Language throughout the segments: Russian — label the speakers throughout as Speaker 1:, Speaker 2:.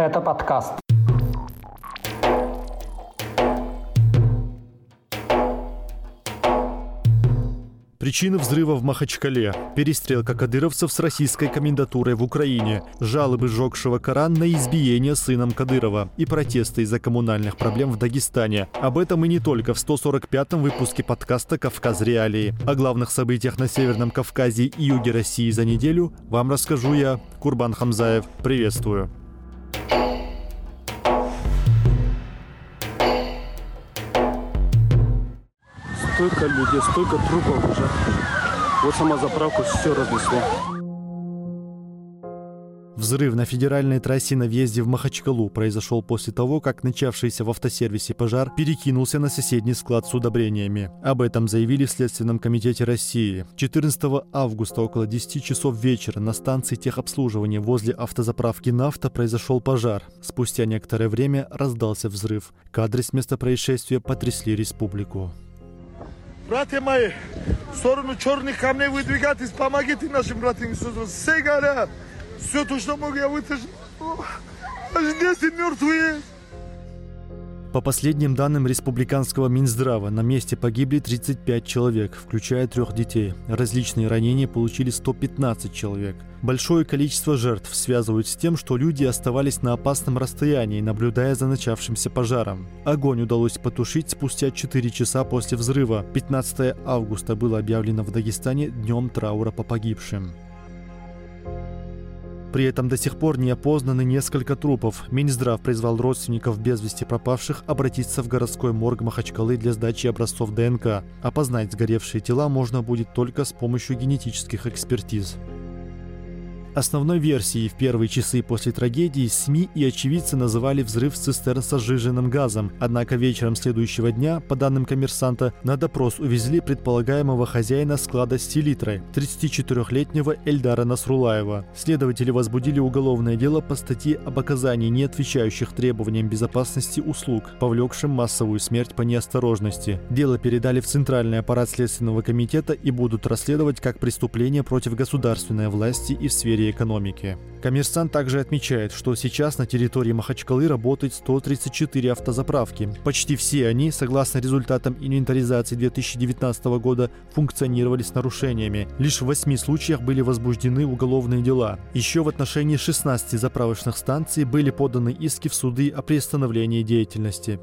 Speaker 1: Это подкаст.
Speaker 2: Причины взрыва в Махачкале, перестрелка кадыровцев с российской комендатурой в Украине, жалобы сжегшего Коран на избиение сыном Кадырова и протесты из-за коммунальных проблем в Дагестане. Об этом и не только в 145-м выпуске подкаста «Кавказ Реалии». О главных событиях на Северном Кавказе и юге России за неделю вам расскажу я, Курбан Хамзаев. Приветствую.
Speaker 3: Столько людей, столько трупов уже. Вот сама заправка все разнесло.
Speaker 2: Взрыв на федеральной трассе на въезде в Махачкалу произошел после того, как начавшийся в автосервисе пожар перекинулся на соседний склад с удобрениями. Об этом заявили в Следственном комитете России. 14 августа около 10 часов вечера на станции техобслуживания возле автозаправки «Нафта» произошел пожар. Спустя некоторое время раздался взрыв. Кадры с места происшествия потрясли республику.
Speaker 4: Брате, мај, сорно чорни кам него и двигати с памагите нашим брати ми се Сега, да, сето што мога ја утеш, аж 10 мертви
Speaker 2: По последним данным республиканского Минздрава, на месте погибли 35 человек, включая трех детей. Различные ранения получили 115 человек. Большое количество жертв связывают с тем, что люди оставались на опасном расстоянии, наблюдая за начавшимся пожаром. Огонь удалось потушить спустя 4 часа после взрыва. 15 августа было объявлено в Дагестане днем траура по погибшим. При этом до сих пор не опознаны несколько трупов. Минздрав призвал родственников без вести пропавших обратиться в городской морг Махачкалы для сдачи образцов ДНК. Опознать сгоревшие тела можно будет только с помощью генетических экспертиз. Основной версией в первые часы после трагедии СМИ и очевидцы называли взрыв цистерн с сжиженным газом. Однако вечером следующего дня, по данным коммерсанта, на допрос увезли предполагаемого хозяина склада с селитрой, 34-летнего Эльдара Насрулаева. Следователи возбудили уголовное дело по статье об оказании не отвечающих требованиям безопасности услуг, повлекшим массовую смерть по неосторожности. Дело передали в Центральный аппарат Следственного комитета и будут расследовать как преступление против государственной власти и в сфере сфере экономики. Коммерсант также отмечает, что сейчас на территории Махачкалы работает 134 автозаправки. Почти все они, согласно результатам инвентаризации 2019 года, функционировали с нарушениями. Лишь в 8 случаях были возбуждены уголовные дела. Еще в отношении 16 заправочных станций были поданы иски в суды о приостановлении деятельности.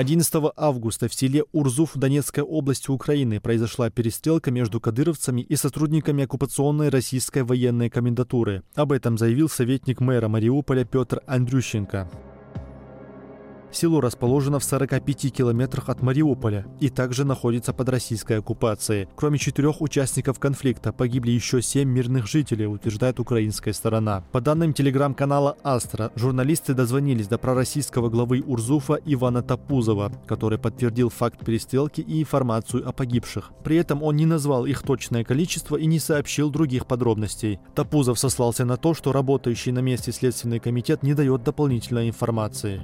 Speaker 2: 11 августа в селе Урзуф Донецкой области Украины произошла перестрелка между кадыровцами и сотрудниками оккупационной российской военной комендатуры. Об этом заявил советник мэра Мариуполя Петр Андрющенко. Село расположено в 45 километрах от Мариуполя и также находится под российской оккупацией. Кроме четырех участников конфликта погибли еще семь мирных жителей, утверждает украинская сторона. По данным телеграм-канала «Астра», журналисты дозвонились до пророссийского главы Урзуфа Ивана Тапузова, который подтвердил факт перестрелки и информацию о погибших. При этом он не назвал их точное количество и не сообщил других подробностей. Тапузов сослался на то, что работающий на месте Следственный комитет не дает дополнительной информации.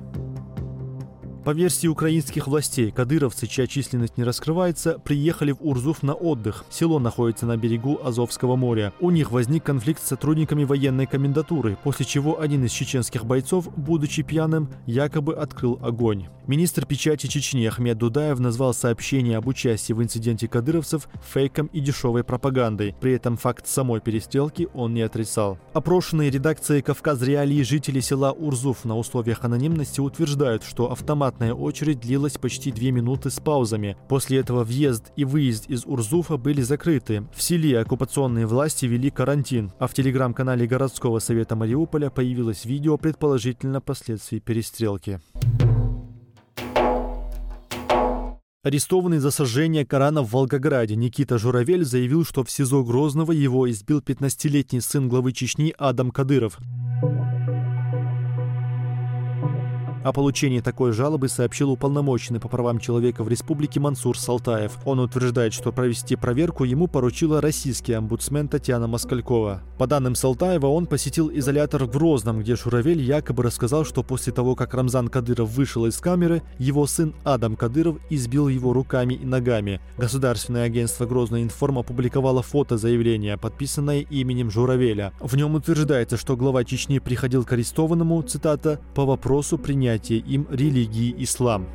Speaker 2: По версии украинских властей, кадыровцы, чья численность не раскрывается, приехали в Урзуф на отдых. Село находится на берегу Азовского моря. У них возник конфликт с сотрудниками военной комендатуры, после чего один из чеченских бойцов, будучи пьяным, якобы открыл огонь. Министр печати Чечни Ахмед Дудаев назвал сообщение об участии в инциденте кадыровцев фейком и дешевой пропагандой. При этом факт самой перестрелки он не отрицал. Опрошенные редакцией «Кавказ Реалии» жители села Урзуф на условиях анонимности утверждают, что автомат Автоматная очередь длилась почти две минуты с паузами. После этого въезд и выезд из Урзуфа были закрыты. В селе оккупационные власти вели карантин, а в телеграм-канале городского совета Мариуполя появилось видео предположительно последствий перестрелки. Арестованный за сожжение Корана в Волгограде Никита Журавель заявил, что в СИЗО Грозного его избил 15-летний сын главы Чечни Адам Кадыров. О получении такой жалобы сообщил уполномоченный по правам человека в республике Мансур Салтаев. Он утверждает, что провести проверку ему поручила российский омбудсмен Татьяна Москалькова. По данным Салтаева, он посетил изолятор в Грозном, где Шуравель якобы рассказал, что после того, как Рамзан Кадыров вышел из камеры, его сын Адам Кадыров избил его руками и ногами. Государственное агентство «Грозный информ» опубликовало фото заявления, подписанное именем Журавеля. В нем утверждается, что глава Чечни приходил к арестованному, цитата, «по вопросу принятия им религии ислам».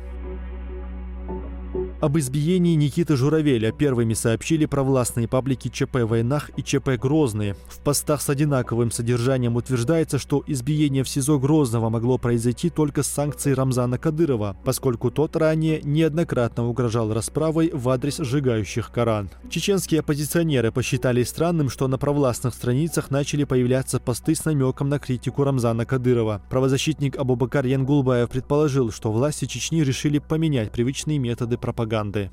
Speaker 2: Об избиении Никиты Журавеля первыми сообщили провластные паблики ЧП «Войнах» и ЧП «Грозные». В постах с одинаковым содержанием утверждается, что избиение в СИЗО Грозного могло произойти только с санкцией Рамзана Кадырова, поскольку тот ранее неоднократно угрожал расправой в адрес сжигающих Коран. Чеченские оппозиционеры посчитали странным, что на провластных страницах начали появляться посты с намеком на критику Рамзана Кадырова. Правозащитник Абубакар Янгулбаев предположил, что власти Чечни решили поменять привычные методы пропаганды пропаганды.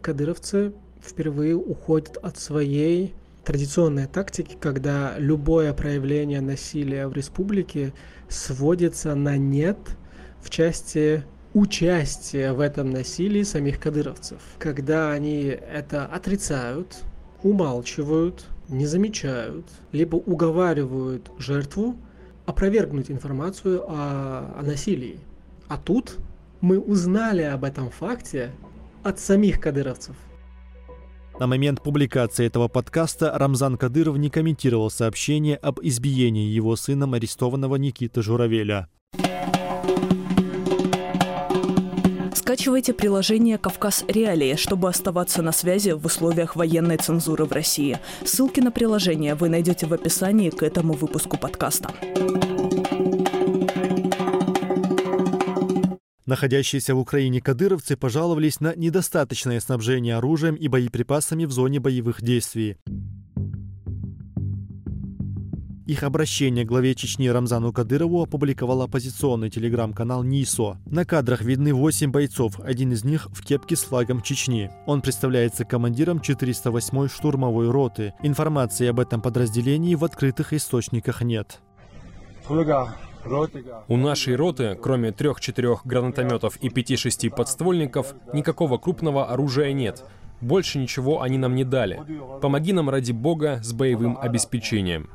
Speaker 1: Кадыровцы впервые уходят от своей традиционной тактики, когда любое проявление насилия в республике сводится на нет в части участия в этом насилии самих кадыровцев. Когда они это отрицают, умалчивают, не замечают, либо уговаривают жертву опровергнуть информацию о, о насилии. А тут мы узнали об этом факте от самих кадыровцев.
Speaker 2: На момент публикации этого подкаста Рамзан Кадыров не комментировал сообщение об избиении его сыном арестованного Никиты Журавеля.
Speaker 5: Скачивайте приложение «Кавказ Реалии», чтобы оставаться на связи в условиях военной цензуры в России. Ссылки на приложение вы найдете в описании к этому выпуску подкаста.
Speaker 2: Находящиеся в Украине кадыровцы пожаловались на недостаточное снабжение оружием и боеприпасами в зоне боевых действий. Их обращение к главе Чечни Рамзану Кадырову опубликовал оппозиционный телеграм-канал НИСО. На кадрах видны 8 бойцов, один из них в кепке с флагом Чечни. Он представляется командиром 408-й штурмовой роты. Информации об этом подразделении в открытых источниках нет.
Speaker 6: У нашей роты, кроме трех-четырех гранатометов и пяти-шести подствольников, никакого крупного оружия нет. Больше ничего они нам не дали. Помоги нам ради бога с боевым обеспечением.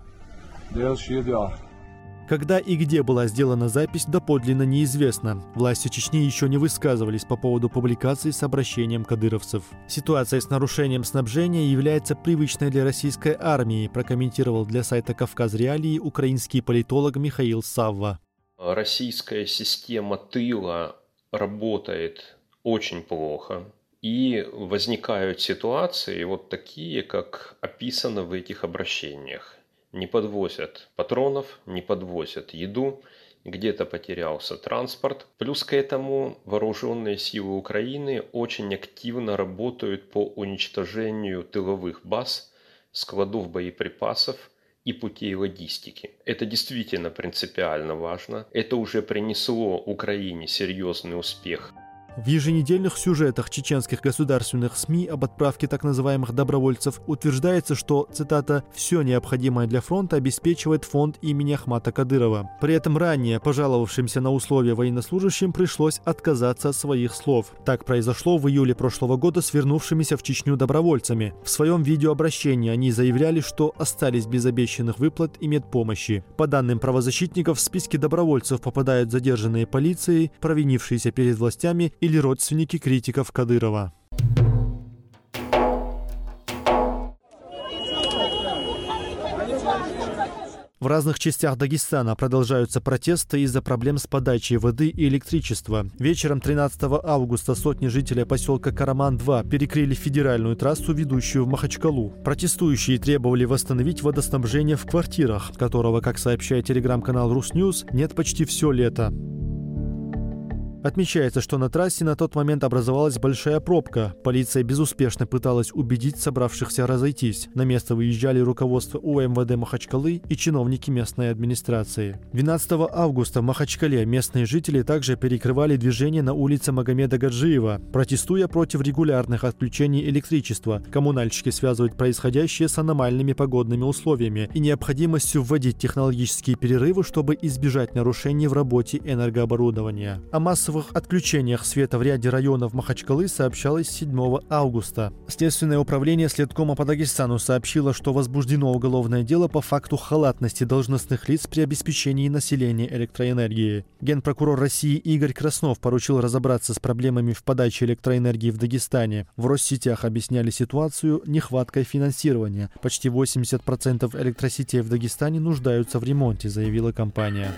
Speaker 2: Когда и где была сделана запись, доподлинно неизвестно. Власти Чечни еще не высказывались по поводу публикации с обращением кадыровцев. Ситуация с нарушением снабжения является привычной для российской армии, прокомментировал для сайта «Кавказ Реалии» украинский политолог Михаил Савва.
Speaker 7: Российская система тыла работает очень плохо. И возникают ситуации вот такие, как описано в этих обращениях не подвозят патронов, не подвозят еду, где-то потерялся транспорт. Плюс к этому вооруженные силы Украины очень активно работают по уничтожению тыловых баз, складов боеприпасов и путей логистики. Это действительно принципиально важно. Это уже принесло Украине серьезный успех
Speaker 2: в еженедельных сюжетах чеченских государственных СМИ об отправке так называемых добровольцев утверждается, что, цитата, «все необходимое для фронта обеспечивает фонд имени Ахмата Кадырова». При этом ранее пожаловавшимся на условия военнослужащим пришлось отказаться от своих слов. Так произошло в июле прошлого года с вернувшимися в Чечню добровольцами. В своем видеообращении они заявляли, что остались без обещанных выплат и медпомощи. По данным правозащитников, в списке добровольцев попадают задержанные полицией, провинившиеся перед властями и или родственники критиков Кадырова. В разных частях Дагестана продолжаются протесты из-за проблем с подачей воды и электричества. Вечером 13 августа сотни жителей поселка Караман-2 перекрыли федеральную трассу, ведущую в Махачкалу. Протестующие требовали восстановить водоснабжение в квартирах, которого, как сообщает телеграм-канал Русньюз, нет почти все лето. Отмечается, что на трассе на тот момент образовалась большая пробка. Полиция безуспешно пыталась убедить собравшихся разойтись. На место выезжали руководство УМВД Махачкалы и чиновники местной администрации. 12 августа в Махачкале местные жители также перекрывали движение на улице Магомеда Гаджиева, протестуя против регулярных отключений электричества. Коммунальщики связывают происходящее с аномальными погодными условиями и необходимостью вводить технологические перерывы, чтобы избежать нарушений в работе энергооборудования. О массовых отключениях света в ряде районов Махачкалы сообщалось 7 августа. Следственное управление Следкома по Дагестану сообщило, что возбуждено уголовное дело по факту халатности должностных лиц при обеспечении населения электроэнергии. Генпрокурор России Игорь Краснов поручил разобраться с проблемами в подаче электроэнергии в Дагестане. В Россетях объясняли ситуацию нехваткой финансирования. Почти 80% электросетей в Дагестане нуждаются в ремонте, заявила компания.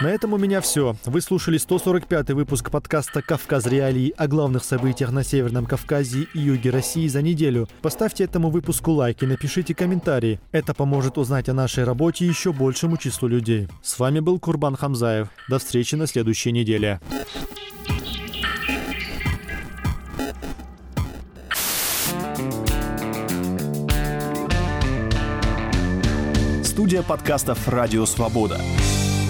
Speaker 2: На этом у меня все. Вы слушали 145-й выпуск подкаста «Кавказ Реалии» о главных событиях на Северном Кавказе и юге России за неделю. Поставьте этому выпуску лайк и напишите комментарии. Это поможет узнать о нашей работе еще большему числу людей. С вами был Курбан Хамзаев. До встречи на следующей неделе.
Speaker 8: Студия подкастов «Радио Свобода».